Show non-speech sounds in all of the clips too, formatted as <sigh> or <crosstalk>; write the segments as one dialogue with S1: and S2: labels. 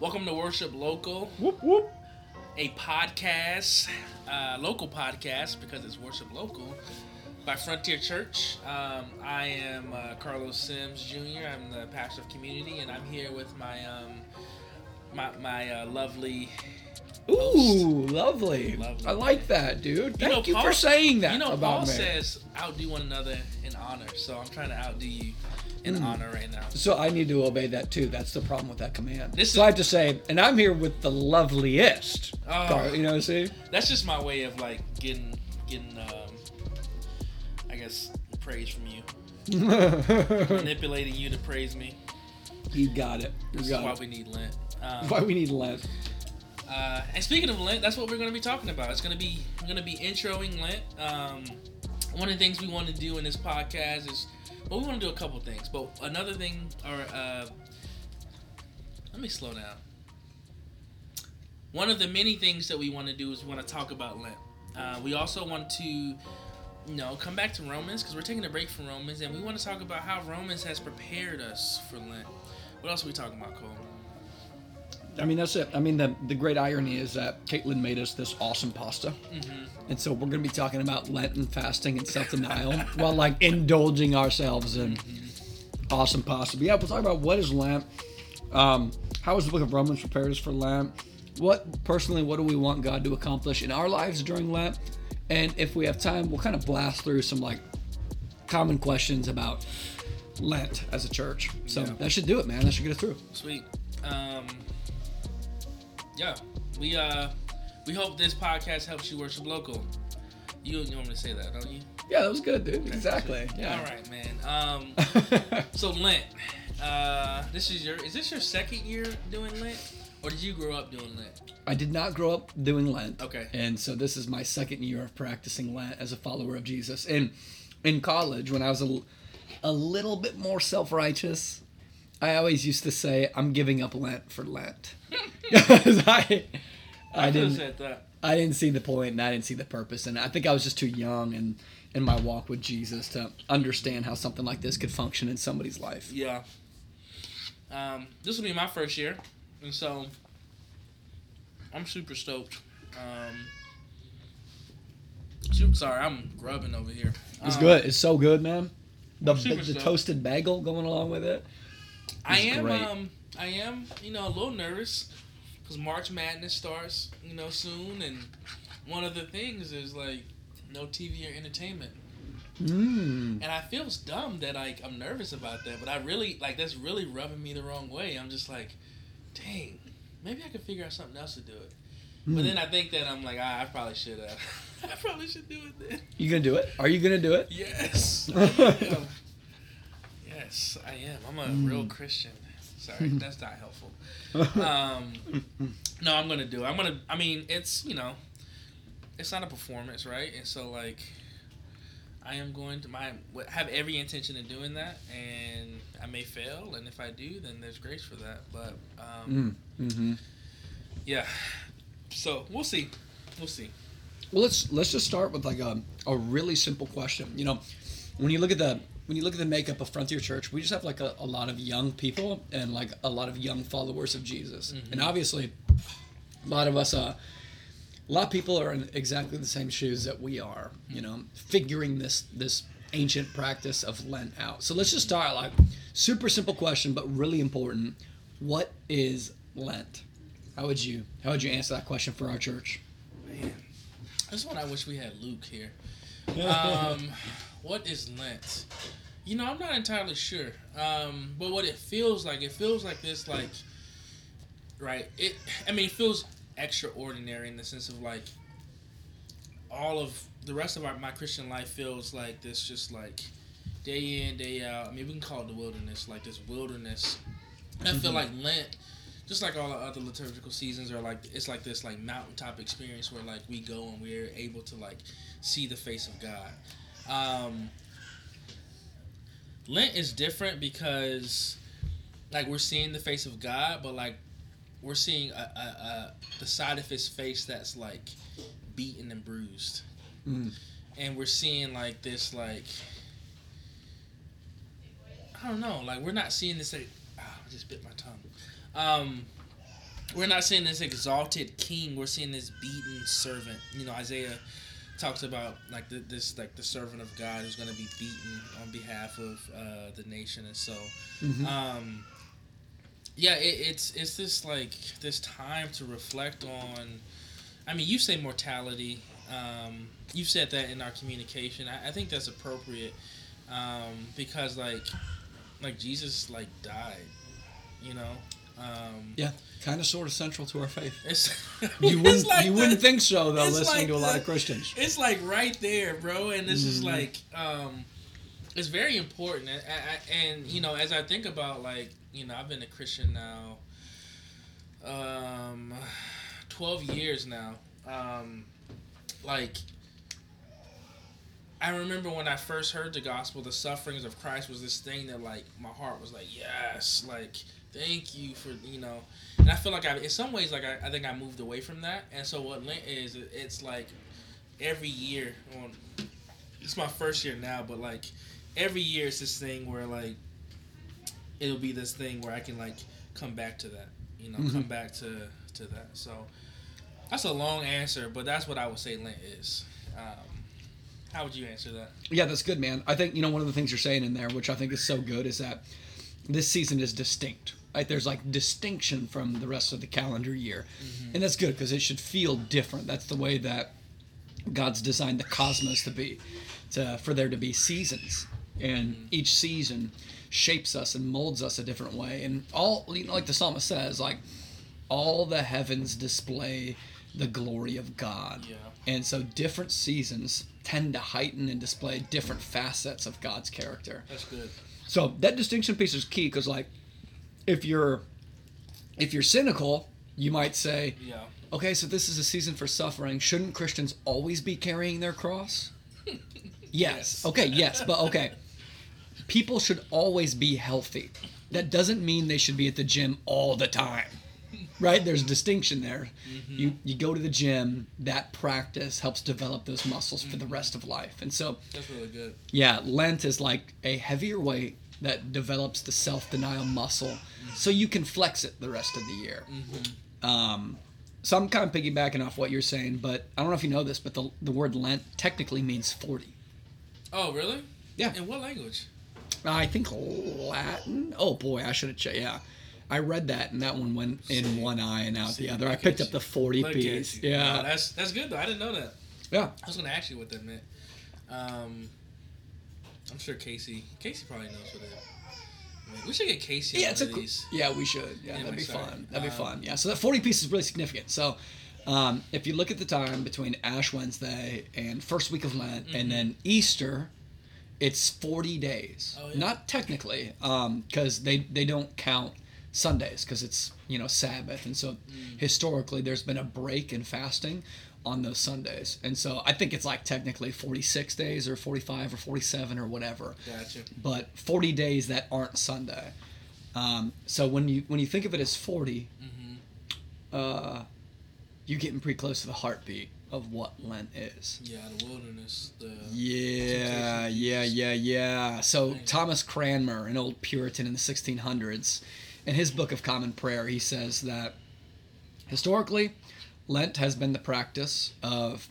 S1: Welcome to Worship Local,
S2: Whoop whoop.
S1: a podcast, uh, local podcast because it's Worship Local by Frontier Church. Um, I am uh, Carlos Sims Jr. I'm the pastor of community, and I'm here with my um, my, my uh, lovely.
S2: Ooh, lovely.
S1: Lovely.
S2: I like that, dude.
S1: You know,
S2: Thank you,
S1: Paul-
S2: for saying that
S1: You know,
S2: about
S1: Paul
S2: me.
S1: says outdo one another in honor, so I'm trying to outdo you in
S2: Hmm.
S1: honor right now.
S2: so I need to obey that too. That's the problem with that command.
S1: This
S2: so
S1: is-
S2: I have to say, and I'm here with the loveliest.
S1: Oh.
S2: Gar- you know, see?
S1: That's just my way of like getting getting um, I guess praise from you, <laughs> manipulating you to praise me.
S2: you got it. You
S1: This is why
S2: it.
S1: we need Lent. Um,
S2: Why we need Lent.
S1: Uh, and speaking of Lent, that's what we're going to be talking about. It's going to be we're going to be introing Lent. Um, one of the things we want to do in this podcast is, well, we want to do a couple things, but another thing, or uh, let me slow down. One of the many things that we want to do is we want to talk about Lent. Uh, we also want to, you know, come back to Romans because we're taking a break from Romans, and we want to talk about how Romans has prepared us for Lent. What else are we talking about, Cole?
S2: I mean, that's it. I mean, the the great irony is that Caitlin made us this awesome pasta,
S1: Mm-hmm.
S2: and so we're gonna be talking about Lent and fasting and self denial while like indulging ourselves in awesome pasta. But yeah, we'll talk about what is Lent, um, how is the Book of Romans prepared us for Lent, what personally, what do we want God to accomplish in our lives during Lent, and if we have time, we'll kind of blast through some like common questions about Lent as a church. So
S1: Yeah.
S2: that should do it, man. That should get us through.
S1: Sweet. Um, yeah, we uh, we hope this podcast helps you worship local. You, want me to say that, don't you?
S2: Yeah, that was good, dude. Exactly. Yeah.
S1: All right, man. Um, <laughs> so Lent. Uh, this is your. Is this your second year doing Lent, or did you grow up doing Lent?
S2: I did not grow up doing Lent.
S1: Okay.
S2: And so this is my second year of practicing Lent as a follower of Jesus. And in college, when I was a, a little bit more self righteous, I always used to say, I'm giving up Lent for Lent. <laughs> <laughs> Because I, I didn't. I didn't see the point and I didn't see the purpose. And I think I was just too young and in my walk with Jesus to understand how something like this could function in somebody's life.
S1: Yeah. Um, this will be my first year, and so I'm super stoked. Um, super, sorry, I'm grubbing over here.
S2: It's
S1: Um,
S2: good. It's so good, man. The, the, toasted bagel going along with it.
S1: I am
S2: great.
S1: um I am you know a little nervous because March Madness starts you know soon and one of the things is like no TV or entertainment
S2: Mmm.
S1: and I feel dumb that like I'm nervous about that but I really like that's really rubbing me the wrong way I'm just like dang maybe I could figure out something else to do it
S2: Hmm.
S1: but then I think that I'm like ah, I probably should have <laughs> I probably should do it then
S2: You gonna do it? Are you gonna do it?
S1: yes. <laughs> <laughs> yes I am I'm a
S2: Hmm.
S1: real Christian sorry <laughs> that's not helpful um, no, I'm gonna do it. I'm gonna. I mean, it's you know, it's not a performance, right? And so like, I am going to my have every intention of doing that, and I may fail, and if I do, then there's grace for that. But um,
S2: Mm, mm-hmm.
S1: yeah, so we'll see, we'll see.
S2: Well, let's let's just start with like a, a really simple question. You know, when you look at the when you look at the makeup of Frontier Church, we just have like a, a lot of young people and like a lot of young followers of Jesus, and obviously, a lot of us, uh, a lot of people are in exactly the same shoes that we are. You know, figuring this this ancient practice of Lent out. So let's just start like super simple question, but really important. What is Lent? How would you how would you answer that question for our church?
S1: Man, this one I wish we had Luke here. <laughs> Um, what is Lent? You know, I'm not entirely sure. Um, but what it feels like, it feels like this, like, right? It. I mean, it feels extraordinary in the sense of like, all of the rest of our, my Christian life feels like this, just like day in, day out. I mean, we can call it the wilderness, like this wilderness. And I feel like Lent, just like all the other liturgical seasons, are like it's like this like mountaintop experience where like we go and we're able to like see the face of God. Um, Lent is different because like we're seeing the face of God, but like we're seeing a, a, a the side of His face that's like beaten and bruised,
S2: Mm.
S1: and we're seeing like this like I don't know, like we're not seeing this like ah, I just bit my tongue. Um, we're not seeing this exalted king. We're seeing this beaten servant. You know, Isaiah talks about like the, this like the servant of God who's going to be beaten on behalf of uh, the nation, and so.
S2: Mhm.
S1: Um, yeah, it, it's it's this like this time to reflect on. I mean, you say mortality. Um, you've said that in our communication. I, I think that's appropriate um, because like like Jesus like died. You know. Um,
S2: yeah, kind of sort of central to our faith.
S1: It's, <laughs>
S2: You wouldn't
S1: like
S2: you
S1: the-
S2: wouldn't think so though, listening
S1: like
S2: to a lot of Christians.
S1: It's like right there, bro, and this is
S2: Mhm.
S1: like um, it's very important. And, and, and you know, as I think about like you know, I've been a Christian now, um, twelve years now. Um, like, I remember when I first heard the gospel, the sufferings of Christ was this thing that like my heart was like, yes, like thank you for you know. And I feel like I, in some ways, like I, I think I moved away from that. And so what Lent is, it's like every year. Well, it's my first year now, but like every year it's this thing where like it'll be this thing where I can like come back to that, you know,
S2: Mhm.
S1: come back to to that. So that's a long answer, but that's what I would say Lent is. Um, how would you answer that?
S2: Yeah, that's good, man. I think you know one of the things you're saying in there, which I think is so good, is that this season is distinct. Right? There's like distinction from the rest of the calendar year, mm-hmm. and that's good because it should feel different. That's the way that God's designed the cosmos to be, to for there to be seasons, and mm-hmm. each season shapes us and molds us a different way. And all you know, like the psalmist says, like all the heavens display the glory of God.
S1: Yeah.
S2: And so different seasons tend to heighten and display different facets of God's character.
S1: That's good.
S2: So that distinction piece is key because like if you're if you're cynical, you might say,
S1: Yeah.
S2: okay, so this is a season for suffering. Shouldn't Christians always be carrying their cross? <laughs> yes.
S1: Yes.
S2: Okay, yes, but okay. People should always be healthy. That doesn't mean they should be at the gym all the time. Right? There's a distinction there. Mm-hmm. You you go to the gym, that practice helps develop those muscles for the mm-hmm. rest of life. And so
S1: That's really good.
S2: yeah, Lent is like a heavier weight that develops the self denial muscle mm-hmm. so you can flex it the rest of the year. Um, so I'm kind of piggybacking off what you're saying, but I don't know if you know this, but the, the word Lent technically means 40.
S1: Oh, really?
S2: Yeah.
S1: In what language?
S2: I think Latin. Oh boy, I should have checked. Yeah. I read that and that one went in
S1: See.
S2: one eye and out
S1: See,
S2: the other. I picked
S1: at
S2: up the 40
S1: Look
S2: piece. Yeah.
S1: No, that's that's good though. I didn't know that.
S2: yeah.
S1: I was gonna ask you what that meant. Um, I'm sure Casey. Casey probably knows what it. I mean, we should get Casey
S2: Yeah, it's a
S1: one of
S2: cool-
S1: these.
S2: yeah, we should. Yeah,
S1: Anyway,
S2: that'd be
S1: sorry.
S2: fun. That'd be
S1: Um,
S2: fun. Yeah, so that 40 piece is really significant. So, um, if you look at the time between Ash Wednesday and first week of Lent,
S1: Mm-hmm.
S2: and then Easter, it's 40 days.
S1: Oh, yeah.
S2: Not technically, because they they don't count Sundays because it's you know Sabbath, and so
S1: Mm.
S2: historically there's been a break in fasting on those Sundays, and so I think it's like technically 46 days or 45 or 47 or whatever
S1: Gotcha.
S2: but 40 days that aren't Sunday. Um, so when you when you think of it as 40,
S1: Mm-hmm.
S2: uh, you're getting pretty close to the heartbeat of what Lent is.
S1: Yeah, the wilderness. The
S2: Yeah, yeah, yeah, yeah. So. Thomas Cranmer, an old Puritan in the 1600s, in his Book of Common Prayer, he says that historically, Lent has been the practice of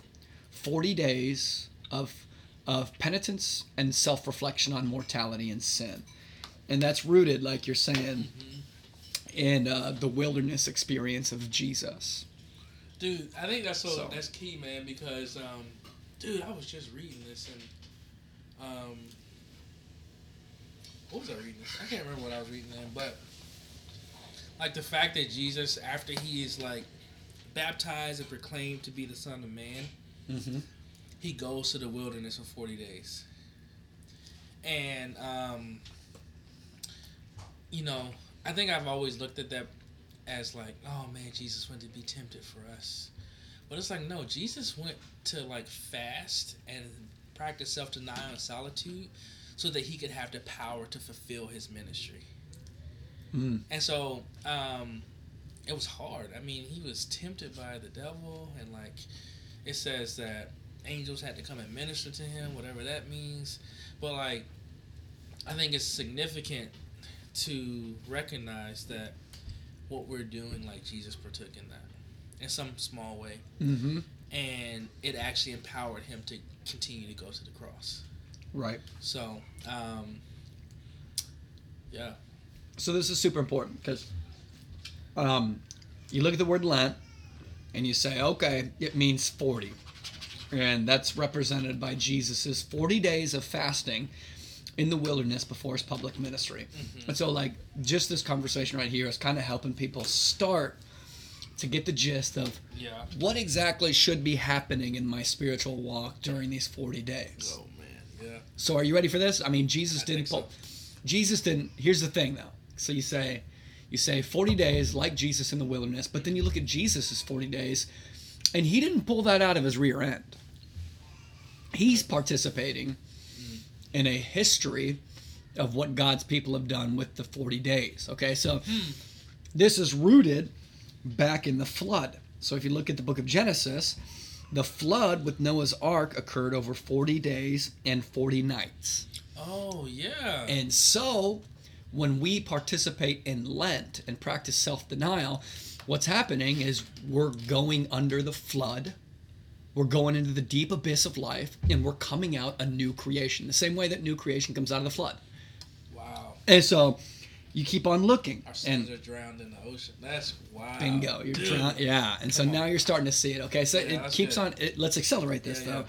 S2: 40 days of of penitence and self-reflection on mortality and sin, and that's rooted, like you're saying, in uh, the wilderness experience of Jesus.
S1: Dude, I think that's so,
S2: So.
S1: that's key, man. Because, um, dude, I was just reading this and, um, what was I reading? This? I can't remember what I was reading then, but like the fact that Jesus, after he is like baptized and proclaimed to be the Son of Man,
S2: Mm-hmm.
S1: he goes to the wilderness for 40 days. And, um, you know, I think I've always looked at that as like, oh man, Jesus went to be tempted for us. But it's like, no, Jesus went to like fast and practice self denial and solitude so that he could have the power to fulfill his ministry.
S2: Mm.
S1: And so, um, it was hard. I mean, he was tempted by the devil, and like it says that angels had to come and minister to him, whatever that means. But like, I think it's significant to recognize that what we're doing like Jesus partook in that in some small way.
S2: Mm-hmm.
S1: And it actually empowered him to continue to go to the cross.
S2: Right.
S1: So, um, yeah.
S2: So this is super important because um, you look at the word Lent and you say, okay, it means 40. And that's represented by Jesus' 40 days of fasting in the wilderness before his public ministry.
S1: Mm-hmm.
S2: And so, like, just this conversation right here is kind of helping people start to get the gist of
S1: Yeah.
S2: what exactly should be happening in my spiritual walk during these 40 days.
S1: Oh man. Yeah.
S2: So are you ready for this? I mean, Jesus
S1: I
S2: didn't pull. Jesus didn't. Here's the thing, though. So you say, you say 40 days like Jesus in the wilderness, but then you look at Jesus's 40 days, and he didn't pull that out of his rear end. He's participating in a history of what God's people have done with the 40 days. Okay, so hmm. this is rooted back in the flood. So if you look at the book of Genesis, the flood with Noah's ark occurred over 40 days and 40 nights.
S1: Oh yeah.
S2: And so, when we participate in Lent and practice self denial, what's happening is we're going under the flood. We're going into the deep abyss of life and we're coming out a new creation, the same way that new creation comes out of the flood.
S1: wow.
S2: And so, you keep on looking.
S1: Our sins
S2: And
S1: are drowned in the ocean. That's wow.
S2: bingo, you're
S1: Dude.
S2: drowned. Yeah. And so
S1: on.
S2: now you're starting to see it. Okay. So
S1: Yeah,
S2: it keeps
S1: good.
S2: on, it, let's accelerate this
S1: Yeah,
S2: though.
S1: yeah.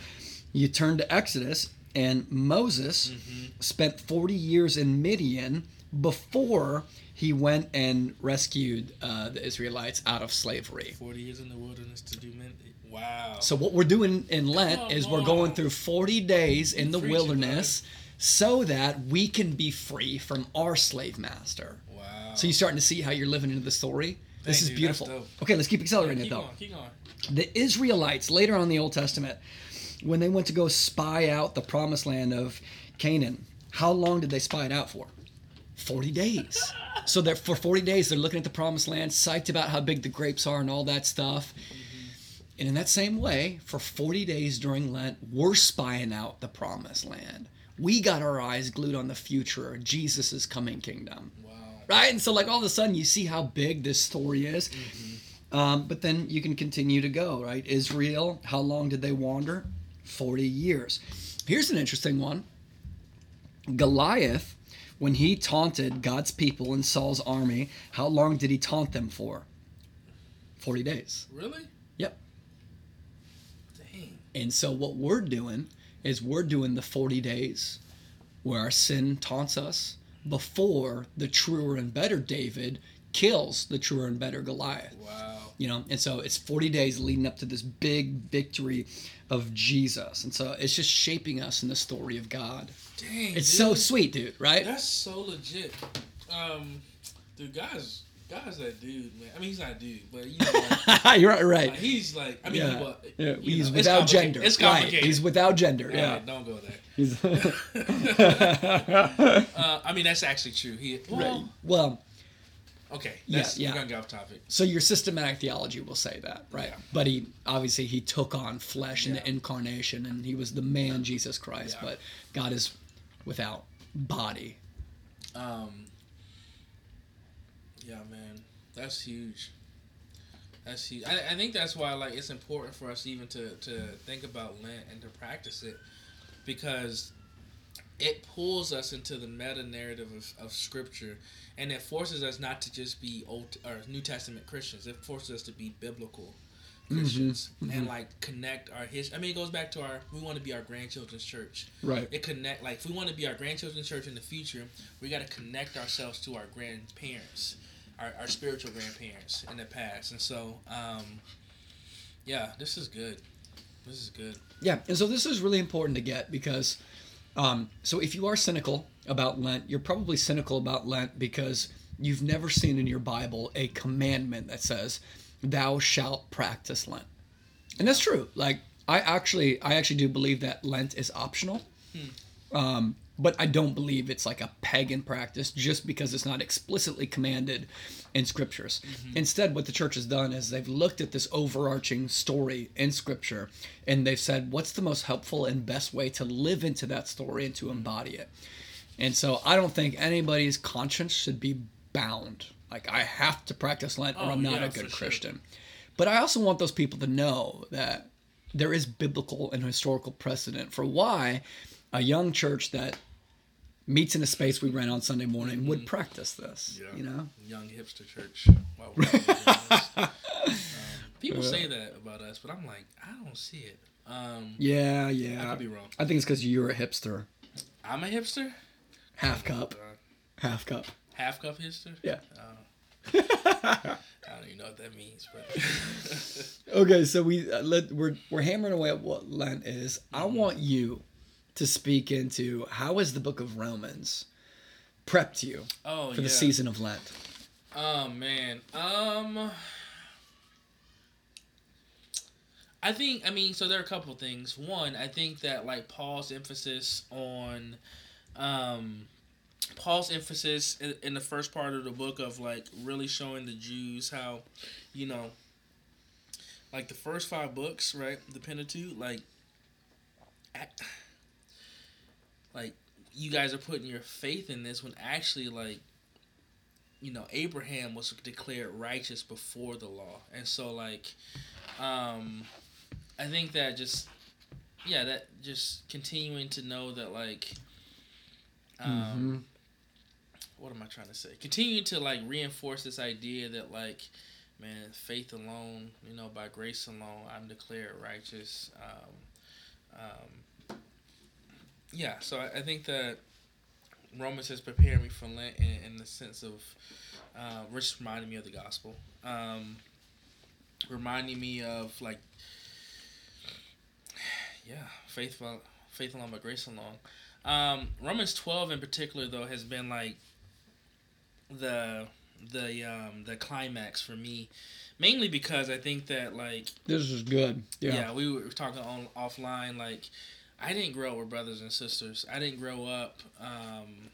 S2: You turn to Exodus, and Moses
S1: Mm-hmm.
S2: spent 40 years in Midian before he went and rescued uh, the Israelites out of slavery.
S1: Forty years in the wilderness to do men. Wow.
S2: So, what we're doing in Lent
S1: Come
S2: is we're going through 40 days in the wilderness so that we can be free from our slave master.
S1: wow.
S2: So, you're starting to see how you're living into the story? This
S1: Dang,
S2: is
S1: dude,
S2: beautiful. Okay, let's keep accelerating
S1: keep
S2: it though.
S1: going. Keep going.
S2: the Israelites later on in the Old Testament, when they went to go spy out the promised land of Canaan, how long did they spy it out for? 40 days. So that for 40 days they're looking at the promised land, psyched about how big the grapes are and all that stuff. And in that same way, for 40 days during Lent, we're spying out the promised land. We got our eyes glued on the future, Jesus' coming kingdom
S1: Wow.
S2: right? And so like all of a sudden you see how big this story is. Um, but then you can continue to go, right? Israel, how long did they wander? 40 years. Here's an interesting one. Goliath, when he taunted God's people in Saul's army, how long did he taunt them for? 40 days.
S1: Really?
S2: Yep.
S1: Dang.
S2: And so what we're doing is we're doing the 40 days where our sin taunts us before the truer and better David kills the truer and better Goliath.
S1: Wow.
S2: You know, and so it's 40 days leading up to this big victory of Jesus. And so it's just shaping us in the story of God.
S1: Dang.
S2: It's
S1: dude.
S2: so sweet, dude, right?
S1: That's so legit. Um, dude, guys, guys, that dude, man. I mean, he's not a dude, but you know, <laughs> like,
S2: You're right, right.
S1: like, he's like, I mean,
S2: Yeah.
S1: but,
S2: Yeah, he's
S1: know,
S2: without gender.
S1: It's
S2: Right.
S1: complicated.
S2: He's without gender.
S1: All
S2: Yeah.
S1: right, don't go there. <laughs> <laughs> Uh, I mean, that's actually true. He, well,
S2: well,
S1: okay,
S2: Yeah,
S1: that's,
S2: yeah.
S1: we're gonna off topic.
S2: So your systematic theology will say that, right?
S1: Yeah.
S2: But he obviously he took on flesh in the incarnation, and he was the man Jesus Christ.
S1: Yeah.
S2: But God is without body.
S1: Um, yeah, man, that's huge. That's huge. I, I think that's why like it's important for us even to to think about Lent and to practice it, because it pulls us into the meta narrative of, of Scripture, and it forces us not to just be Old or New Testament Christians. It forces us to be biblical Christians and like connect our history. I mean, it goes back to our we want to be our grandchildren's church
S2: Right.
S1: it connect like if we want to be our grandchildren's church in the future we got to connect ourselves to our grandparents our, our spiritual grandparents in the past and so um yeah this is good this is good
S2: Yeah, and so this is really important to get because, um, so if you are cynical about Lent, you're probably cynical about Lent because you've never seen in your Bible a commandment that says, "Thou shalt practice Lent," and that's true. Like I actually, I actually do believe that Lent is optional. Um, but I don't believe it's like a pagan practice just because it's not explicitly commanded in scriptures. Instead, what the church has done is they've looked at this overarching story in scripture and they've said, what's the most helpful and best way to live into that story and to embody it? And so I don't think anybody's conscience should be bound. Like I have to practice Lent or
S1: Oh,
S2: I'm not
S1: yeah,
S2: a good
S1: sure.
S2: Christian. But I also want those people to know that there is biblical and historical precedent for why a young church that meets in a space we rent on Sunday morning would practice this.
S1: Mm-hmm. Yeah.
S2: You know?
S1: young hipster church. While we're doing this. <laughs> um, people say that about us, but I'm like, I don't see it. Um,
S2: Yeah,
S1: I
S2: yeah.
S1: could be wrong.
S2: I think it's because you're a hipster.
S1: I'm a hipster.
S2: Half cup.
S1: Uh,
S2: Half cup.
S1: half cup hipster.
S2: Yeah. <laughs>
S1: I don't even know what that means, but <laughs>
S2: Okay, so we uh, let we're we're hammering away at what Lent is. I
S1: Mm-hmm.
S2: want you to speak into how has the Book of Romans prepped you
S1: oh
S2: for
S1: yeah.
S2: the season of Lent.
S1: Oh man. Um I think I mean so there are a couple things. One, I think that like Paul's emphasis on um Paul's emphasis in, in the first part of the book of like really showing the Jews how you know like the first five books, right? The Pentateuch like I- like you guys are putting your faith in this when actually like you know abraham was declared righteous before the law. And so like um i think that just yeah that just continuing to know that like um what am i trying to say? Continuing to like reinforce this idea that like man faith alone you know by grace alone i'm declared righteous um um yeah so i, I think that Romans has prepared me for Lent in, in the sense of uh, just reminding me of the gospel, um, reminding me of like, <sighs> yeah, faithful, faith alone but grace alone. Um, Romans twelve in particular though has been like the the um, the climax for me, mainly because I think that like
S2: This is good.
S1: yeah.
S2: Yeah.
S1: we were talking on offline. Like, I didn't grow up with brothers and sisters. I didn't grow up um,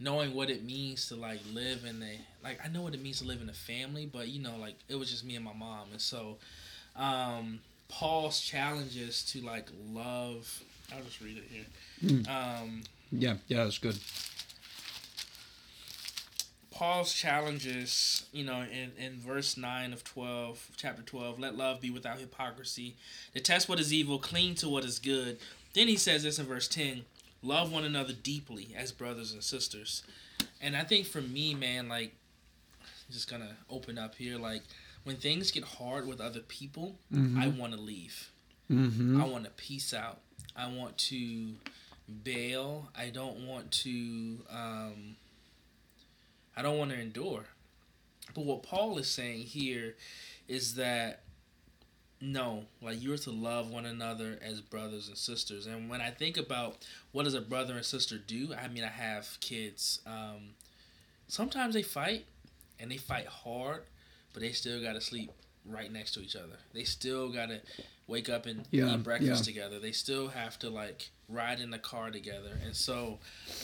S1: knowing what it means to like live in a like. I know what it means to live in a family, but you know, like it was just me and my mom, and so um, Paul's challenges to like love. I'll just read it here. Um,
S2: Yeah, yeah, that's good.
S1: Paul's challenges, you know, in, in verse 9 of 12, chapter 12, let love be without hypocrisy. Detest what is evil, cling to what is good. Then he says this in verse 10 love one another deeply as brothers and sisters. And I think for me, man, like, just gonna open up here, like, when things get hard with other people, I want to leave.
S2: Mm-hmm.
S1: I want to peace out. I want to bail. I don't want to. Um, I don't want to endure. But what Paul is saying here is that no, like you're to love one another as brothers and sisters. And when I think about what does a brother and sister do, I mean, I have kids. Um, sometimes they fight, and they fight hard, but they still got to sleep right next to each other. They still got to wake up and
S2: Yeah,
S1: eat breakfast
S2: yeah.
S1: together. They still have to like ride in the car together. And so,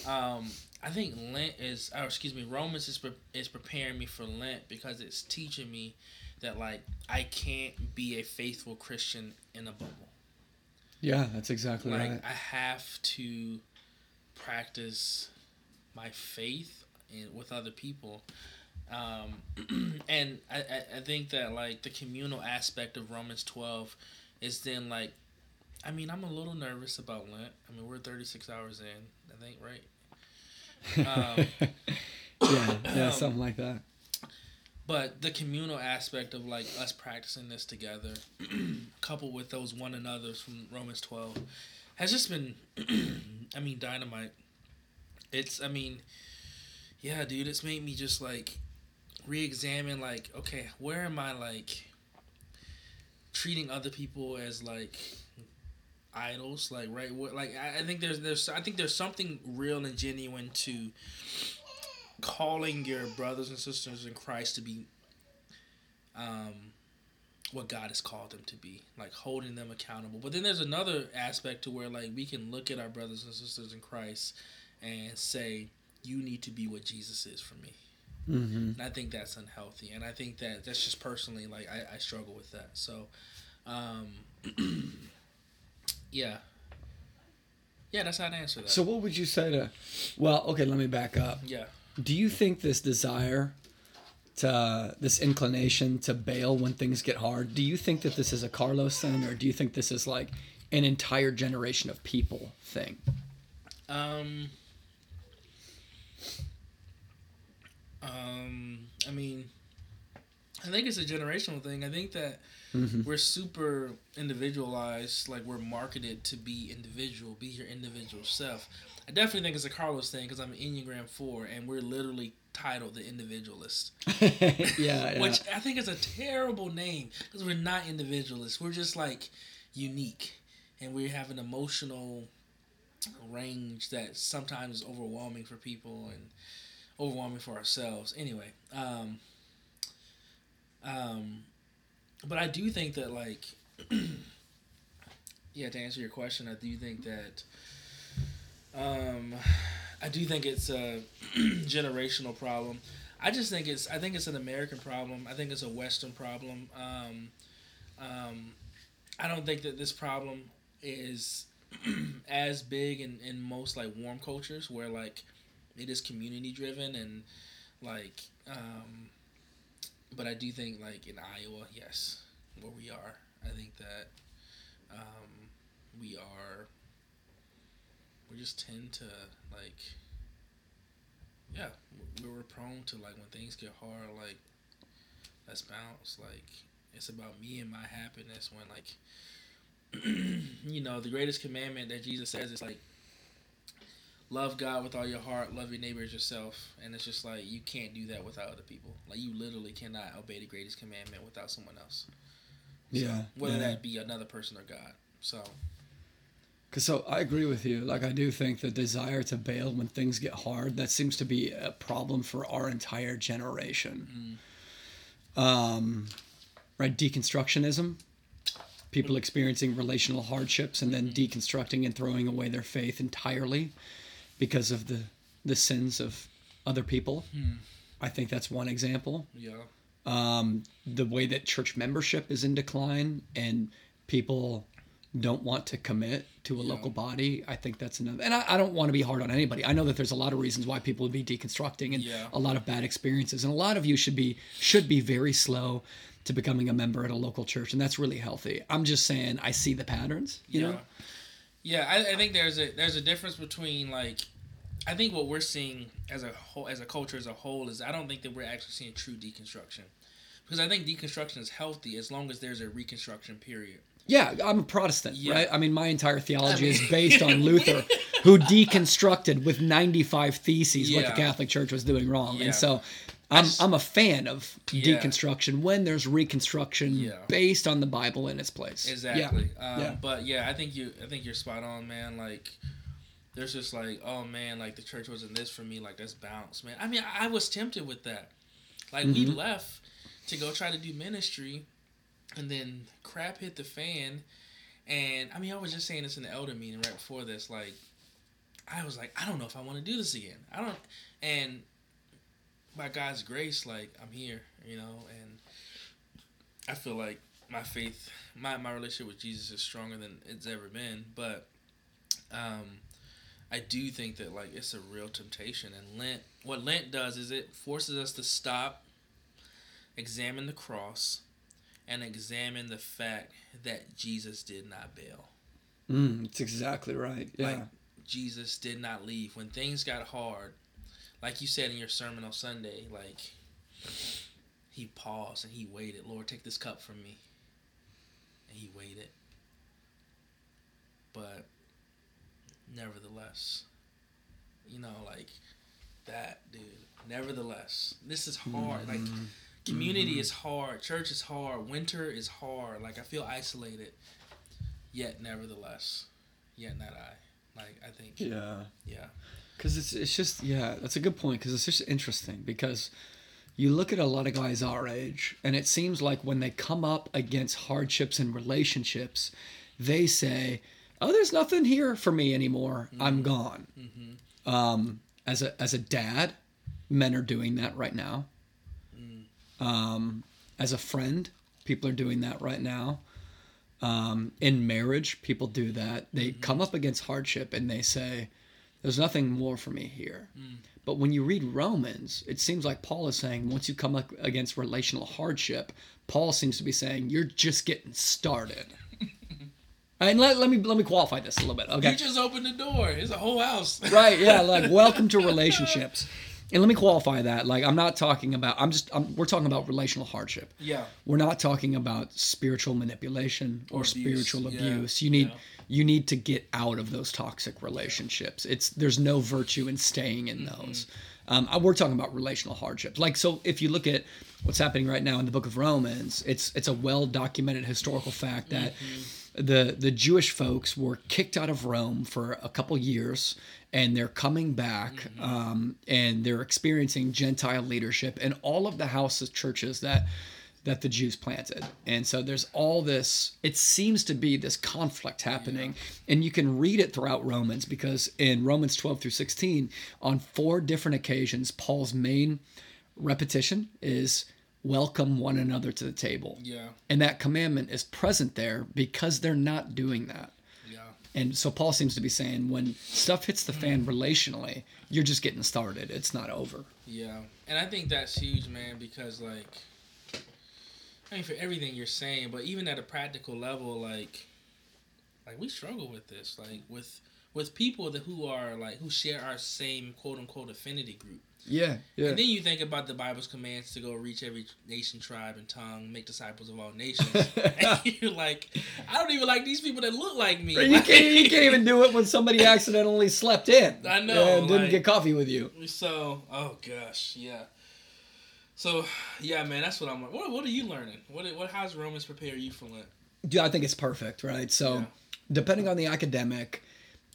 S1: um, I think Lent is, or excuse me, Romans is pre- is preparing me for Lent because it's teaching me that like I can't be a faithful Christian in a bubble.
S2: Yeah, that's exactly
S1: Like
S2: right.
S1: I have to practice my faith in, with other people. Um, <clears throat> and I, I, I think that like the communal aspect of Romans 12 is then like I mean I'm a little nervous about Lent. I mean we're 36 hours in, I think, right? Um, <laughs>
S2: yeah, yeah,
S1: um,
S2: something like that.
S1: but the communal aspect of like us practicing this together, <clears throat> coupled with those one another's from Romans 12, has just been, <clears throat> I mean, dynamite. It's, I mean, yeah, dude, it's made me just like re-examine, like, okay, where am I like treating other people as like idols, like right, what, like I, I think there's there's I think there's something real and genuine to calling your brothers and sisters in Christ to be um, what God has called them to be, like holding them accountable. But then there's another aspect to where like we can look at our brothers and sisters in Christ and say, "You need to be what Jesus is for me."
S2: Mm-hmm.
S1: And I think that's unhealthy, and I think that that's just personally like I, I struggle with that. So, um, <clears throat> yeah, yeah, that's how to answer that.
S2: So what would you say to? Well, okay, let me back up.
S1: yeah,
S2: do you think this desire to this inclination to bail when things get hard do you think that this is a carlos thing or do you think this is like an entire generation of people thing
S1: Um. Um. I mean, I think it's a generational thing. I think that
S2: Mhm.
S1: we're super individualized. Like we're marketed to be individual, be your individual self. I definitely think it's a Carlos thing because I'm an Enneagram Four, and we're literally titled the individualist. <laughs>
S2: yeah, <laughs> yeah.
S1: Which I think is a terrible name because we're not individualists. We're just like unique, and we have an emotional range that sometimes is overwhelming for people and overwhelming for ourselves. Anyway, um, um, but I do think that like, <clears throat> yeah, to answer your question, I do think that. Um, I do think it's a <clears throat> generational problem. I just think it's I think it's an American problem. I think it's a Western problem. Um, um, I don't think that this problem is <clears throat> as big in, in most like warm cultures where like it is community driven and like um, but I do think like in Iowa, yes, where we are, I think that um, we are we just tend to like yeah we we're prone to like when things get hard like let's bounce like it's about me and my happiness when like <clears throat> you know the greatest commandment that jesus says is like love god with all your heart love your neighbor as yourself and it's just like you can't do that without other people. Like you literally cannot obey the greatest commandment without someone else. So,
S2: Yeah,
S1: whether
S2: yeah.
S1: that be another person or god so.
S2: Cause so I agree with you. Like I do think the desire to bail when things get hard that seems to be a problem for our entire generation. Mm-hmm. Um, right, deconstructionism, people mm-hmm. experiencing relational hardships and then mm-hmm. deconstructing and throwing away their faith entirely because of the the sins of other people. I think that's one example
S1: yeah
S2: um, the way that church membership is in decline and people don't want to commit to a
S1: Yeah.
S2: local body i think that's another and I, I don't want to be hard on anybody i know that there's a lot of reasons why people would be deconstructing and
S1: Yeah.
S2: a lot of bad experiences and a lot of you should be should be very slow to becoming a member at a local church and that's really healthy i'm just saying i see the patterns you
S1: yeah.
S2: know
S1: Yeah, I, I think there's a there's a difference between like I think what we're seeing as a whole as a culture as a whole is I don't think that we're actually seeing true deconstruction. Because I think deconstruction is healthy as long as there's a reconstruction period.
S2: Yeah, I'm a Protestant,
S1: Yeah.
S2: right? I mean, my entire theology
S1: I
S2: is based on <laughs> Luther, who deconstructed with 95 theses what the Catholic Church was doing wrong.
S1: Yeah.
S2: And so I'm, I'm a fan of
S1: Yeah.
S2: deconstruction when there's reconstruction
S1: Yeah.
S2: based on the Bible in its place.
S1: Exactly.
S2: Yeah.
S1: Um,
S2: Yeah.
S1: But yeah, I think you I think you're spot on, man. Like there's just like, oh man, like the church wasn't this for me, like let's bounce, man. I mean, I was tempted with that. Like we
S2: Mhm.
S1: left to go try to do ministry and then crap hit the fan and I mean I was just saying this in the elder meeting right before this, like I was like, I don't know if I want to do this again. I don't and by God's grace, like I'm here, you know, and I feel like my faith, my, my relationship with Jesus is stronger than it's ever been. But um, I do think that like it's a real temptation, and Lent. What Lent does is it forces us to stop, examine the cross, and examine the fact that Jesus did not bail.
S2: Mm, that's exactly right. Yeah.
S1: Like Jesus did not leave when things got hard. Like you said in your sermon on Sunday, like he paused and he waited. Lord, take this cup from me. And he waited. But nevertheless, you know, like that, dude. Nevertheless, this is hard. Like
S2: Mhm.
S1: community is hard. Church is hard. Winter is hard. Like I feel isolated. Yet nevertheless, yet not I. Like I think,
S2: yeah.
S1: yeah,
S2: Because it's it's just yeah, that's a good point. Because it's just interesting because you look at a lot of guys our age, and it seems like when they come up against hardships in relationships, they say, "Oh, there's nothing here for me anymore. I'm gone."
S1: mm-hmm.
S2: Um, as a as a dad, men are doing that right now. Um, as a friend, people are doing that right now. Um, in marriage, people do that. They come up against hardship and they say, There's nothing more for me here.
S1: Mm.
S2: But when you read Romans, it seems like Paul is saying once you come up against relational hardship, Paul seems to be saying you're just getting started. <laughs> and let, let me let me qualify this a little bit. Okay.
S1: You just opened the door. It's a whole house. <laughs>
S2: right yeah like <laughs> welcome to relationships and let me qualify that like i'm not talking about i'm just I'm, we're talking about relational hardship
S1: Yeah.
S2: we're not talking about spiritual manipulation or,
S1: Or abuse,
S2: spiritual
S1: yeah,
S2: abuse you need
S1: yeah.
S2: You need to get out of those toxic relationships it's there's no virtue in staying in
S1: Mm-hmm.
S2: those um, we're talking about relational hardships like so if you look at what's happening right now in the book of romans it's it's a well documented historical fact that
S1: Mm-hmm.
S2: the the jewish folks were kicked out of rome for a couple years and they're coming back
S1: Mm-hmm.
S2: um, and they're experiencing gentile leadership and all of the houses churches that that the Jews planted. And so there's all this, it seems to be this conflict happening. And you can read it throughout Romans because in Romans 12 through 16, on four different occasions, Paul's main repetition is welcome one another to the table.
S1: Yeah.
S2: And that commandment is present there because they're not doing that.
S1: Yeah.
S2: And so Paul seems to be saying when stuff hits the fan relationally, you're just getting started. It's not over.
S1: Yeah, and I think that's huge, man, because like, I mean, for everything you're saying, but even at a practical level, like, like we struggle with this, like with with people that who are like who share our same quote unquote affinity group.
S2: Yeah, yeah.
S1: And then you think about the Bible's commands to go reach every nation, tribe, and tongue, make disciples of all nations. <laughs> and you're like, I don't even like these people that look like me.
S2: You can't, you can't even <laughs> do it when somebody accidentally slept in.
S1: I know,
S2: And didn't
S1: like-
S2: get coffee with you.
S1: So, oh gosh, yeah. So, yeah, man, that's what I'm. What, what are you learning? What what how's Romans prepare you for Lent?
S2: Yeah, I think it's perfect, right? So,
S1: Yeah.
S2: depending on the academic,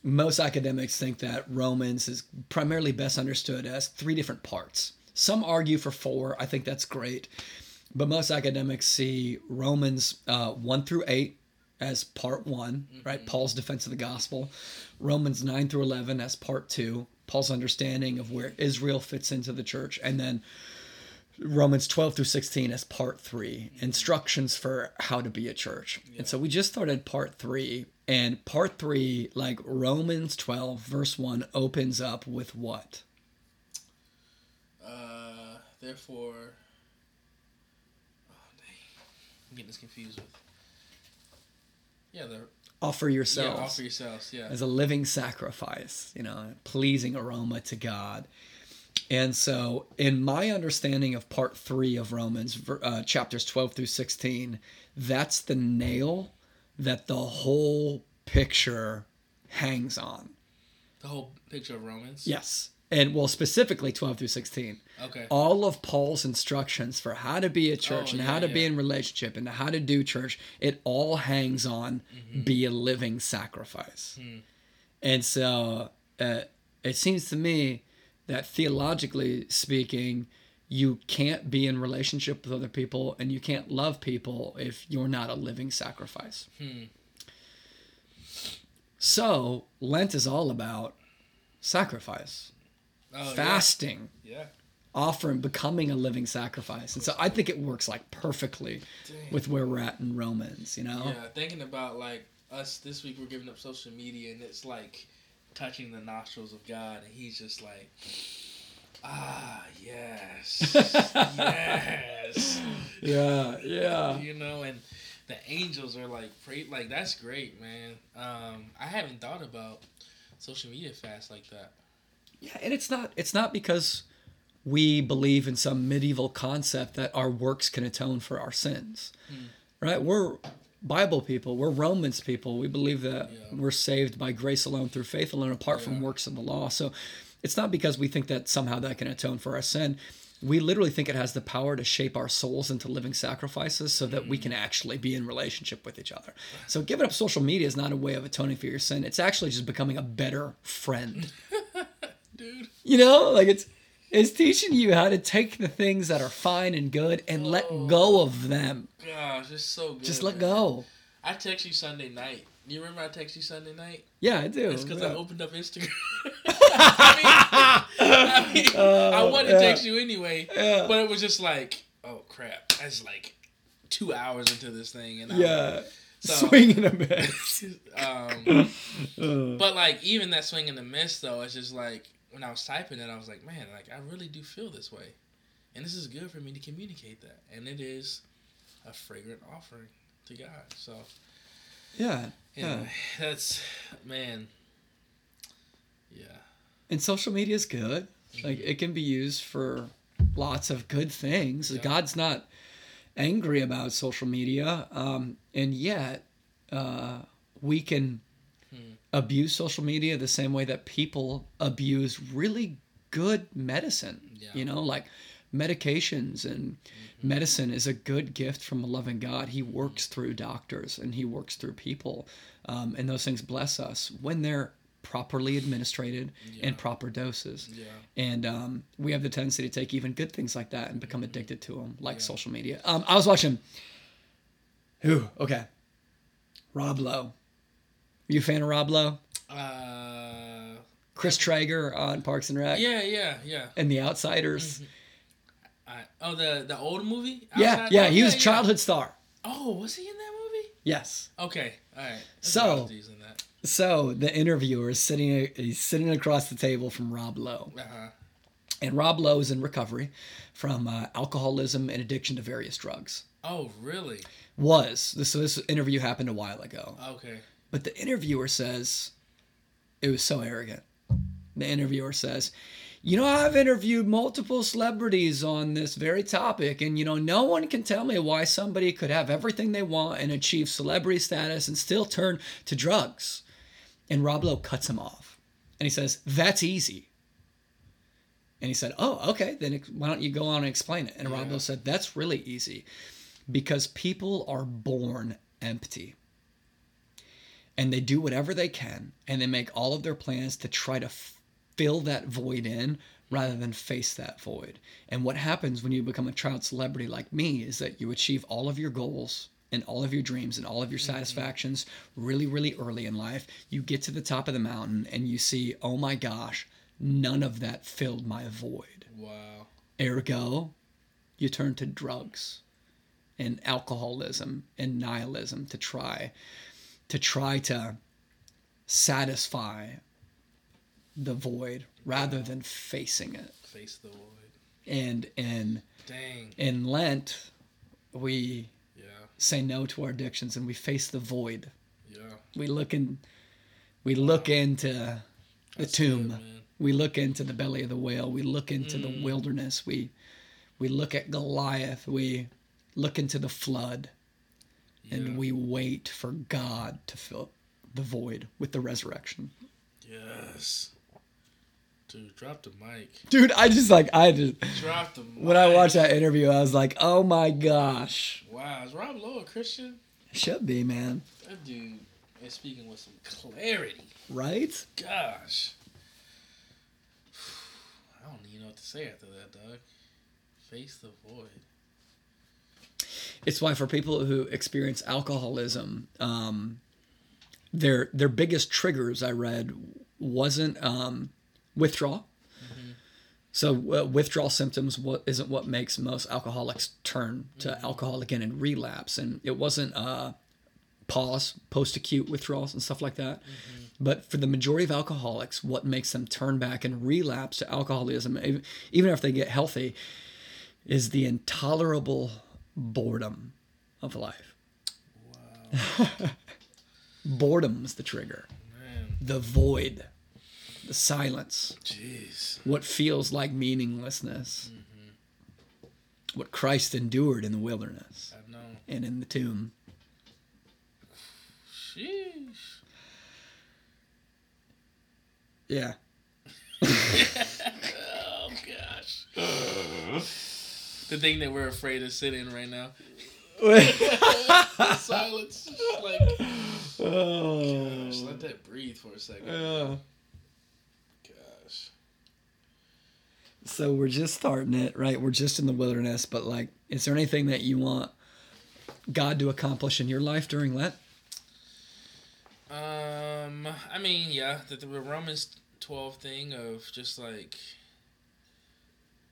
S2: most academics think that Romans is primarily best understood as three different parts. Some argue for four. I think that's great. But most academics see Romans uh, 1 through 8 as part one, right? Paul's defense of the gospel. Romans 9 through 11 as part two, Paul's understanding of where Israel fits into the church. And then Romans 12 through 16 as part three, instructions for how to be a church. And so we just started part three. And part three, like Romans 12, verse 1, opens up with what?
S1: Uh, therefore, oh dang, I'm getting this confused with. Yeah, the
S2: Offer yourselves
S1: yeah, offer yourselves. Yeah,
S2: as a living sacrifice, you know, a pleasing aroma to God. And so, in my understanding of part three of Romans, uh, chapters 12 through 16, that's the nail that the whole picture hangs on.
S1: the whole picture of Romans.
S2: Yes. And well, specifically 12 through 16.
S1: Okay.
S2: All of Paul's instructions for how to be a church
S1: Oh,
S2: and
S1: yeah,
S2: how to be in relationship and how to do church, it all hangs on
S1: Mm-hmm.
S2: be a living sacrifice.
S1: Hmm.
S2: And so uh, it seems to me that theologically speaking, you can't be in relationship with other people and you can't love people if you're not a living sacrifice.
S1: Hmm.
S2: So Lent is all about sacrifice,
S1: Oh,
S2: fasting,
S1: Yeah.
S2: offering, becoming a living sacrifice. And so I think it works like perfectly with where we're at in Romans, you know?
S1: Yeah, thinking about like us this week, we're giving up social media, and it's like touching the nostrils of God, and He's just like, ah, yes, <laughs> yes,
S2: Yeah, yeah.
S1: you know, and the angels are like, pray, like that's great, man. Um, I haven't thought about social media fast like that.
S2: Yeah, and it's not it's not because we believe in some medieval concept that our works can atone for our sins. Right? We're Bible people, we're Romans people. We believe that
S1: Yeah.
S2: we're saved by grace alone through faith alone apart from works of the law. So it's not because we think that somehow that can atone for our sin. We literally think it has the power to shape our souls into living sacrifices so that we mm. can actually be in relationship with each other. So giving up social media is not a way of atoning for your sin. It's actually just becoming a better friend. <laughs>
S1: Dude,
S2: You know, like it's it's teaching you how to take the things that are fine and good and let go of them.
S1: gosh, it's so good.
S2: Just let
S1: man.
S2: go.
S1: I text you Sunday night. You remember I text you Sunday night?
S2: Yeah, I do.
S1: It's because
S2: yeah.
S1: I opened up Instagram. <laughs> I mean, I, mean, I
S2: Oh,
S1: wanted
S2: yeah.
S1: to text you anyway,
S2: Yeah.
S1: but it was just like, oh crap, that's like two hours into this thing, and I,
S2: Yeah.
S1: So,
S2: Swing and a miss. <laughs>
S1: um, <laughs>
S2: Uh,
S1: but like even that swing and the miss though, it's just like when I was typing it, I was like, man, like I really do feel this way, and this is good for me to communicate that, and it is a fragrant offering to God. So
S2: yeah,
S1: yeah,
S2: yeah.
S1: that's man, yeah,
S2: And social media is good. Like it can be used for lots of good things.
S1: Yeah.
S2: God's not angry about social media, um, and yet uh, we can
S1: Hmm.
S2: Abuse social media the same way that people abuse really good medicine.
S1: Yeah.
S2: You know, like medications and medicine is a good gift from a loving God. He works through doctors and He works through people, um, and those things bless us when they're properly administrated
S1: Yeah.
S2: in proper doses.
S1: yeah,
S2: And um, we have the tendency to take even good things like that and become addicted to them, like
S1: Yeah.
S2: social media. Um, I was watching. Who? Okay. Rob Lowe. You a fan of Rob Lowe?
S1: uh,
S2: Chris Traeger on Parks and Rec
S1: yeah, yeah, yeah.
S2: and The Outsiders.
S1: I, oh, the the old movie.
S2: Yeah,
S1: Outside-
S2: yeah,
S1: oh,
S2: he was a childhood star.
S1: Oh, was he in that movie?
S2: Yes.
S1: Okay, all right. That's
S2: So-
S1: what I was using that.
S2: So the interviewer is sitting he's sitting across the table from Rob Lowe.
S1: Uh-huh.
S2: And Rob Lowe is in recovery from uh, alcoholism and addiction to various drugs.
S1: Oh, really?
S2: Was. This, so this interview happened a while ago.
S1: Okay.
S2: But the interviewer says, it was so arrogant. The interviewer says, you know, I've interviewed multiple celebrities on this very topic, and you know, no one can tell me why somebody could have everything they want and achieve celebrity status and still turn to drugs. And Rob Lowe cuts him off. And he says, That's easy. And he said, Oh, okay, then why don't you go on and explain it? And Rob
S1: Yeah.
S2: Lowe said, That's really easy because people are born empty and they do whatever they can and they make all of their plans to try to f- fill that void in rather than face that void. And what happens when you become a child celebrity like me is that you achieve all of your goals and all of your dreams and all of your mm-hmm. satisfactions really, really early in life. You get to the top of the mountain and you see, oh my gosh, none of that filled my void.
S1: Wow.
S2: Ergo, you turn to drugs and alcoholism and nihilism to try to try to satisfy the void rather than facing it.
S1: Face the void.
S2: And in
S1: Dang.
S2: in Lent, we
S1: Yeah.
S2: say no to our addictions and we face the void.
S1: Yeah.
S2: We look in we look into the
S1: That's
S2: tomb.
S1: good,
S2: we look into the belly of the whale. We look into the
S1: Mm.
S2: wilderness. We we look at Goliath. We look into the flood.
S1: Yeah.
S2: and we wait for God to fill the void with the resurrection.
S1: Yes. Dude, drop the mic.
S2: Dude, I just like I just
S1: Drop the mic.
S2: when I watched that interview, I was like, oh my gosh,
S1: Wow, is Rob Lowe a Christian?
S2: should be man,
S1: That dude is speaking with some clarity.
S2: right?
S1: Gosh. <sighs> I don't even know what to say after that, dog. Face the void.
S2: It's why for people who experience alcoholism, um, their their biggest triggers I read wasn't um, withdrawal. So uh, withdrawal symptoms what isn't what makes most alcoholics turn to alcohol again and relapse, and it wasn't uh, pause, post acute withdrawals and stuff like that. But for the majority of alcoholics, what makes them turn back and relapse to alcoholism, even if they get healthy, is the intolerable boredom of life. <laughs>
S1: Wow.
S2: Boredom's the trigger.
S1: Man.
S2: The void, the silence,
S1: Jeez.
S2: what feels like meaninglessness. Mm-hmm. What Christ endured in the wilderness
S1: I know.
S2: and in the tomb.
S1: Sheesh.
S2: Yeah. <laughs>
S1: oh gosh. <laughs> the thing that we're afraid to sit in right now. <laughs> silence. Just like gosh, let that breathe for a second.
S2: Yeah.
S1: Gosh.
S2: So we're just starting it, right? We're just in the wilderness, but like, is there anything that you want God to accomplish in your life during Lent?
S1: Um, I mean, yeah, the, the Romans twelve thing of just like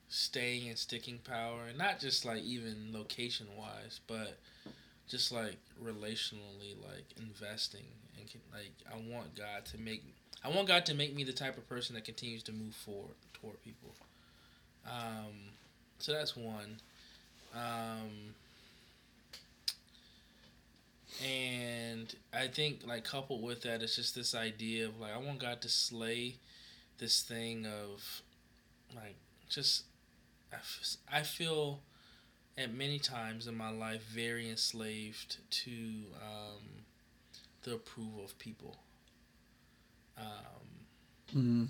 S1: staying and sticking power, and not just like even location wise, but just like relationally, like investing and can, like I want God to make I want God to make me the type of person that continues to move forward toward people. Um, so that's one. Um, and I think like coupled with that, it's just this idea of like I want God to slay this thing of like just I, f- I feel at many times in my life very enslaved to um, the approval of people. Um,
S2: Mm.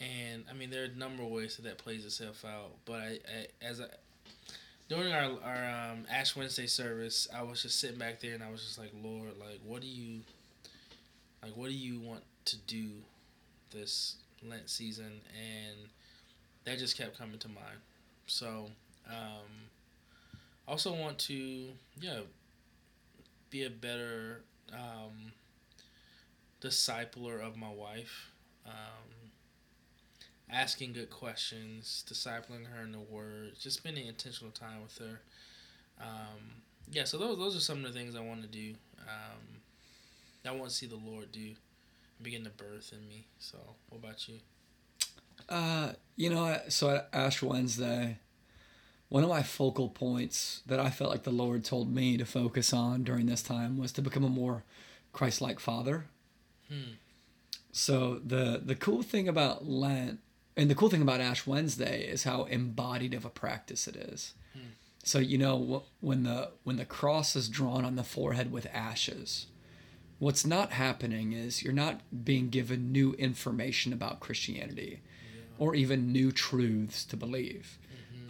S1: and I mean there are a number of ways that that plays itself out. But I, I as I during our our um, Ash Wednesday service, I was just sitting back there and I was just like, Lord, like what do you like what do you want to do this Lent season? And that just kept coming to mind. So um, also want to yeah be a better um, discipler of my wife. Um, asking good questions, discipling her in the word, just spending intentional time with her. Um, yeah, so those those are some of the things I want to do. Um, I want to see the Lord do, begin to birth in me. So, what about you?
S2: Uh, you know, so at Ash Wednesday, one of my focal points that I felt like the Lord told me to focus on during this time was to become a more Christ-like father.
S1: Hmm.
S2: So the the cool thing about Lent and the cool thing about Ash Wednesday is how embodied of a practice it is.
S1: Hmm.
S2: So you know when the when the cross is drawn on the forehead with ashes, what's not happening is you're not being given new information about Christianity or even new truths to believe.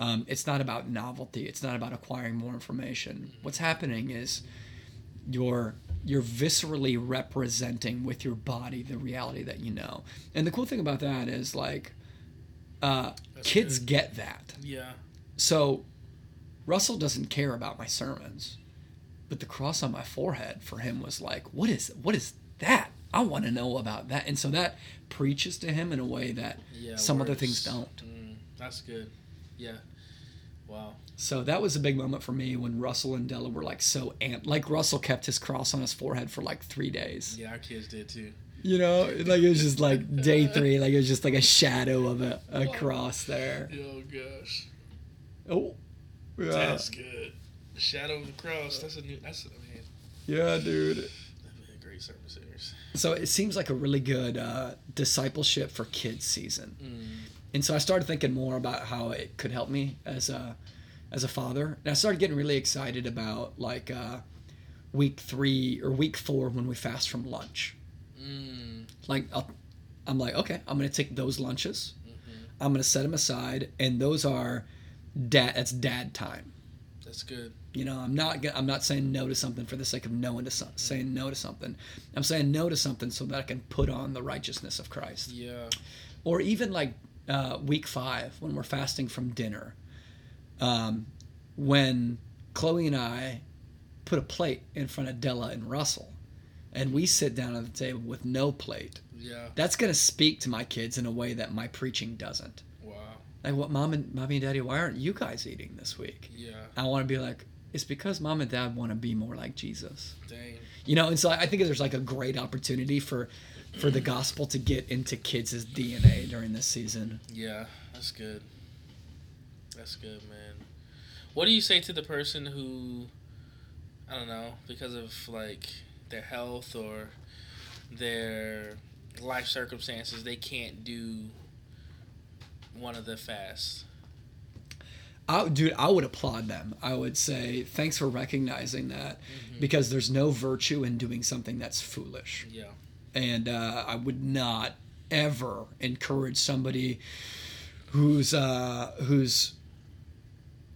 S2: Um, it's not about novelty. It's not about acquiring more information. What's happening is you're you're viscerally representing with your body the reality that you know. And the cool thing about that is like uh, kids
S1: good.
S2: get that.
S1: Yeah.
S2: So Russell doesn't care about my sermons, but the cross on my forehead for him was like, what is what is that? I want to know about that. And so that preaches to him in a way that
S1: Yeah.
S2: some other things don't.
S1: Mm, that's good. Yeah. Wow.
S2: So that was a big moment for me when Russell and Della were like so amped. Like Russell kept his cross on his forehead for like three days.
S1: Yeah, our kids did too.
S2: You know, like it was just like day <laughs> three, like it was just like a shadow of a, a cross there.
S1: Oh gosh.
S2: Oh, yeah,
S1: That's good. The Shadow of the Cross. That's a new. That's a mean,
S2: yeah, dude.
S1: that'd be a great sermon series.
S2: So it seems like a really good uh, discipleship for kids season.
S1: Mm.
S2: And so I started thinking more about how it could help me as a as a father. And I started getting really excited about like uh, week three or week four when we fast from lunch.
S1: Mm.
S2: Like I'll, I'm like, okay, I'm gonna take those lunches.
S1: hmm
S2: I'm gonna set them aside, and those are dad. That's dad time.
S1: That's good.
S2: You know, I'm not I'm not saying no to something for the sake of no to some, saying no to something. I'm saying no to something so that I can put on the righteousness of Christ.
S1: Yeah.
S2: Or even like uh, week five when we're fasting from dinner, um, when Chloe and I put a plate in front of Della and Russell, and we sit down at the table with no plate.
S1: Yeah.
S2: That's gonna speak to my kids in a way that my preaching doesn't.
S1: Wow.
S2: Like, what, mom and mommy and daddy? Why aren't you guys eating this week?
S1: Yeah.
S2: I want to be like, it's because mom and dad want to be more like Jesus.
S1: Dang.
S2: You know, and so I think there's like a great opportunity for for the gospel to get into kids' DNA during this season.
S1: Yeah. That's good. That's good, man. What do you say to the person who, I don't know, because of like their health or their life circumstances, they can't do one of the fasts?
S2: I, dude, I would applaud them. I would say thanks for recognizing that because there's no virtue in doing something that's foolish.
S1: Yeah.
S2: and uh, I would not ever encourage somebody who's uh, who's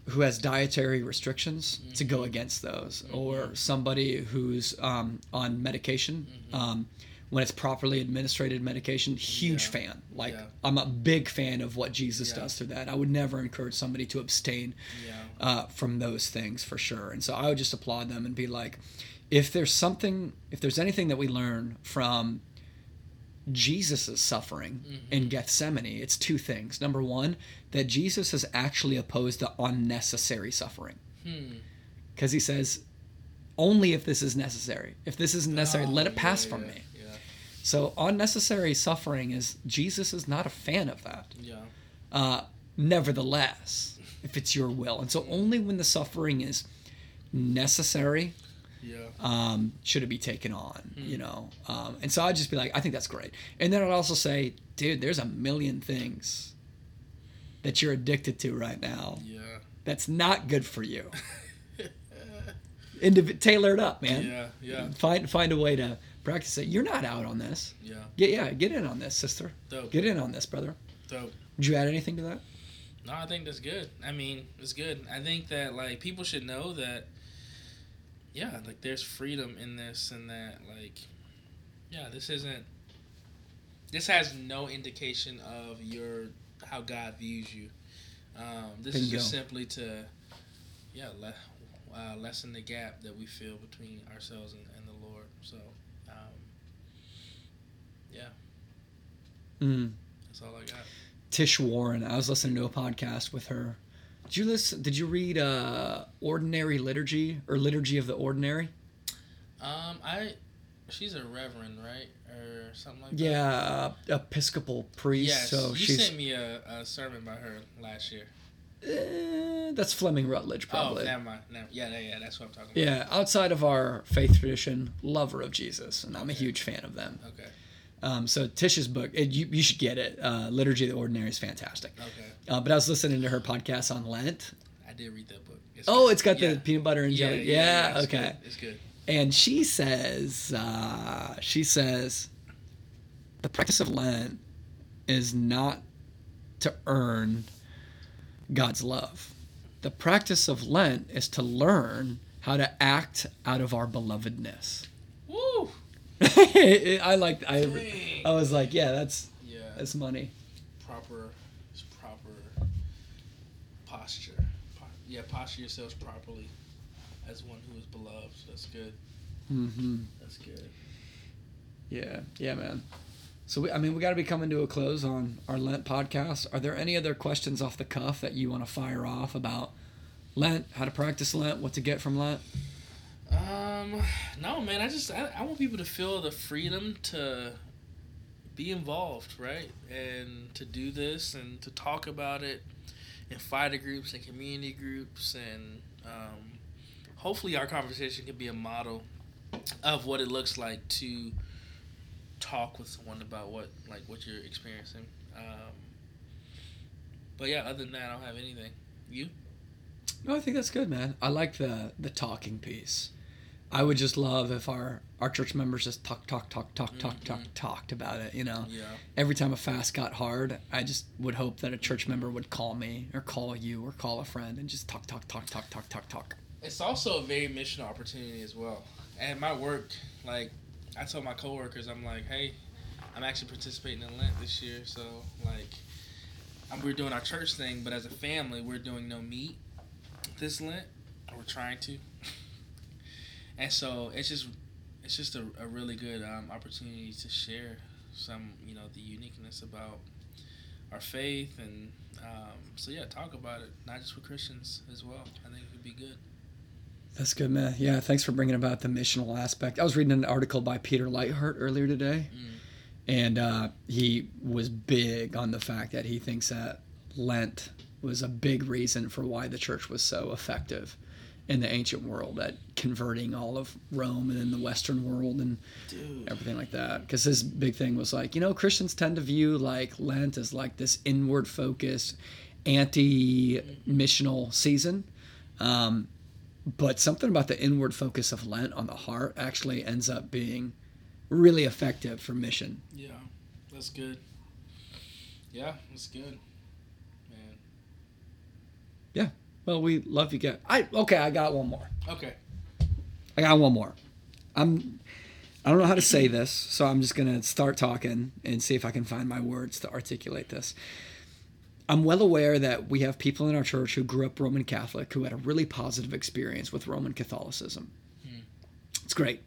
S2: who has dietary restrictions to go against those, or somebody who's um, on medication. Um, when it's properly administrated medication, huge
S1: Yeah.
S2: fan. Like
S1: Yeah.
S2: I'm a big fan of what Jesus
S1: Yeah.
S2: does through that. I would never encourage somebody to abstain uh, from those things for sure. And so I would just applaud them and be like, if there's something, if there's anything that we learn from Jesus' suffering in Gethsemane, it's two things. Number one, that Jesus has actually opposed the unnecessary suffering.
S1: Hmm.
S2: because he says, only if this is necessary. If this isn't necessary, let it
S1: Oh,
S2: pass
S1: yeah,
S2: from
S1: yeah,
S2: me. So unnecessary suffering is Jesus is not a fan of that.
S1: yeah,
S2: Uh, nevertheless, if it's your will, and so only when the suffering is necessary
S1: yeah.
S2: um, should it be taken on, you know? Um, and so I'd just be like, I think that's great. And then I'd also say, dude, there's a million things that you're addicted to right now
S1: Yeah.
S2: that's not good for you. <laughs> Indiv- tailor it up, man.
S1: Yeah, yeah,
S2: Find find a way to practice it. You're not out on this.
S1: yeah.
S2: Get yeah, get in on this, sister.
S1: Dope.
S2: Get in on this, brother.
S1: Dope.
S2: Would you add anything to that?
S1: No, I think that's good. I mean, it's good. I think that like people should know that yeah, like there's freedom in this and that like yeah, this isn't this has no indication of your how God views you. Um, this is just simply to yeah, le- uh, lessen the gap that we feel between ourselves and, and the Lord. So, um, yeah,
S2: Mm.
S1: that's all I got.
S2: Tish Warren. I was listening to a podcast with her. Did you listen? Did you read uh, Ordinary Liturgy or Liturgy of the Ordinary?
S1: Um, I, she's a reverend, right, or something like that.
S2: Yeah, uh, Episcopal priest.
S1: Yes,
S2: so
S1: you
S2: she's
S1: sent me a, a sermon by her last year.
S2: eh, that's Fleming Rutledge probably.
S1: Oh, never mind. Never, yeah, yeah, yeah, that's what I'm talking about.
S2: yeah, outside of our faith tradition, lover of Jesus, and I'm a huge fan of them.
S1: Okay,
S2: Um, so Tish's book, it, you, you should get it. Uh, Liturgy of the Ordinary is fantastic.
S1: okay.
S2: Uh, but I was listening to her podcast on Lent.
S1: I did read that book. It's
S2: Oh,
S1: good.
S2: it's got
S1: Yeah.
S2: the peanut butter and jelly.
S1: yeah,
S2: Yeah,
S1: yeah, it's
S2: okay.
S1: Good. It's good.
S2: And she says, uh, she says, the practice of Lent is not to earn God's love. The practice of Lent is to learn how to act out of our belovedness. <laughs> I like. I.
S1: Dang.
S2: I was like, yeah, that's
S1: Yeah,
S2: that's money.
S1: proper, it's proper posture. Po- yeah, posture yourselves properly as one who is beloved. That's good.
S2: Mm-hmm.
S1: That's good.
S2: Yeah, yeah, man. So we, I mean, we got to be coming to a close on our Lent podcast. Are there any other questions off the cuff that you want to fire off about Lent, how to practice Lent, what to get from Lent?
S1: Um, no, man. I just I, I want people to feel the freedom to be involved, right, and to do this and to talk about it in fighter groups and community groups, and um, hopefully our conversation can be a model of what it looks like to talk with someone about what like what you're experiencing. Um, but yeah, other than that, I don't have anything. You?
S2: No, I think that's good, man. I like the the talking piece. I would just love if our our church members just talk, talk, talk, talk, talk, talk,
S1: Mhm.
S2: talked about it. You know,
S1: Yeah.
S2: every time a fast got hard, I just would hope that a church member would call me or call you or call a friend and just talk, talk, talk, talk, talk, talk, talk.
S1: It's also a very missional opportunity as well. At my work, like I told my coworkers, I'm like, hey, I'm actually participating in Lent this year, so like, I'm, we're doing our church thing, but as a family, we're doing no meat this Lent, we're trying to. And so it's just, it's just a, a really good um, opportunity to share some, you know, the uniqueness about our faith and um, so yeah, talk about it, not just with Christians as well. I think it would be good.
S2: That's good, man. Yeah, thanks for bringing about the missional aspect. I was reading an article by Peter Leithart earlier today,
S1: Mm.
S2: and uh, he was big on the fact that he thinks that Lent was a big reason for why the church was so effective in the ancient world at converting all of Rome and then the Western world and
S1: Dude.
S2: everything like that. Because his big thing was like, you know, Christians tend to view like Lent as like this inward focused, anti missional season. Um, but something about the inward focus of Lent on the heart actually ends up being really effective for mission.
S1: Yeah, that's good. Yeah, that's good. Man.
S2: Well, we love you guys. I okay, I got one more.
S1: Okay.
S2: I got one more. I'm I don't know how to say this, so I'm just gonna start talking and see if I can find my words to articulate this. I'm well aware that we have people in our church who grew up Roman Catholic who had a really positive experience with Roman Catholicism. Hmm. It's great.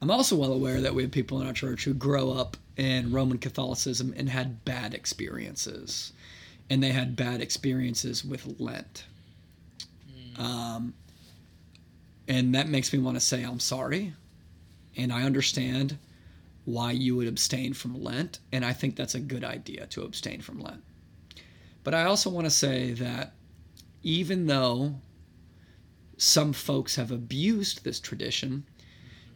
S2: I'm also well aware that we have people in our church who grow up in Roman Catholicism and had bad experiences. And they had bad experiences with Lent. Um, and that makes me want to say I'm sorry, and I understand why you would abstain from Lent, and I think that's a good idea to abstain from Lent. But I also want to say that even though some folks have abused this tradition,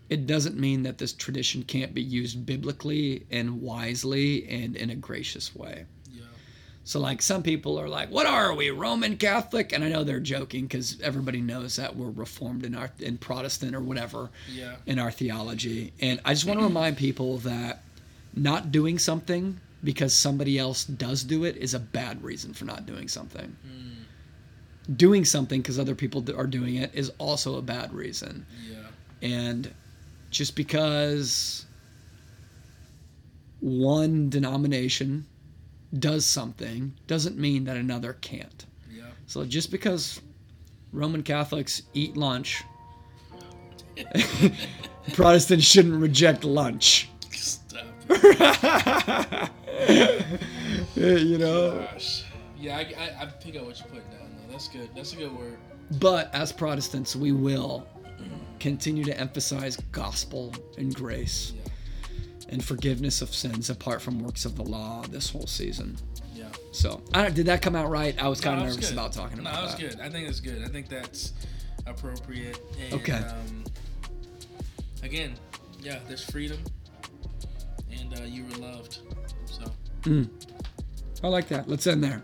S2: it doesn't mean that this tradition can't be used biblically and wisely and in a gracious way. So, like, some people are like, "What are we, Roman Catholic?" And I know they're joking because everybody knows that we're Reformed in our in Protestant or whatever
S1: Yeah.
S2: in our theology. And I just want to remind people that not doing something because somebody else does do it is a bad reason for not doing something. Hmm. Doing something because other people are doing it is also a bad reason.
S1: Yeah.
S2: And just because one denomination does something doesn't mean that another can't.
S1: Yeah.
S2: So just because Roman Catholics eat lunch, <laughs> Protestants shouldn't reject lunch.
S1: Stop. <laughs>
S2: you know?
S1: Gosh. Yeah, I, I, I pick up what you're putting down though. That's good. That's a good word.
S2: But as Protestants, we will continue to emphasize gospel and grace
S1: Yeah.
S2: And forgiveness of sins apart from works of the law this whole season.
S1: Yeah.
S2: So, I don't, did that come out right? I was kind
S1: No,
S2: of
S1: was
S2: nervous about talking
S1: No,
S2: about
S1: that was
S2: that.
S1: good. I think it's good. I think that's appropriate. And,
S2: Okay.
S1: Um, again, yeah, there's freedom, and uh, you were loved. So.
S2: Mm. I like that. Let's end there.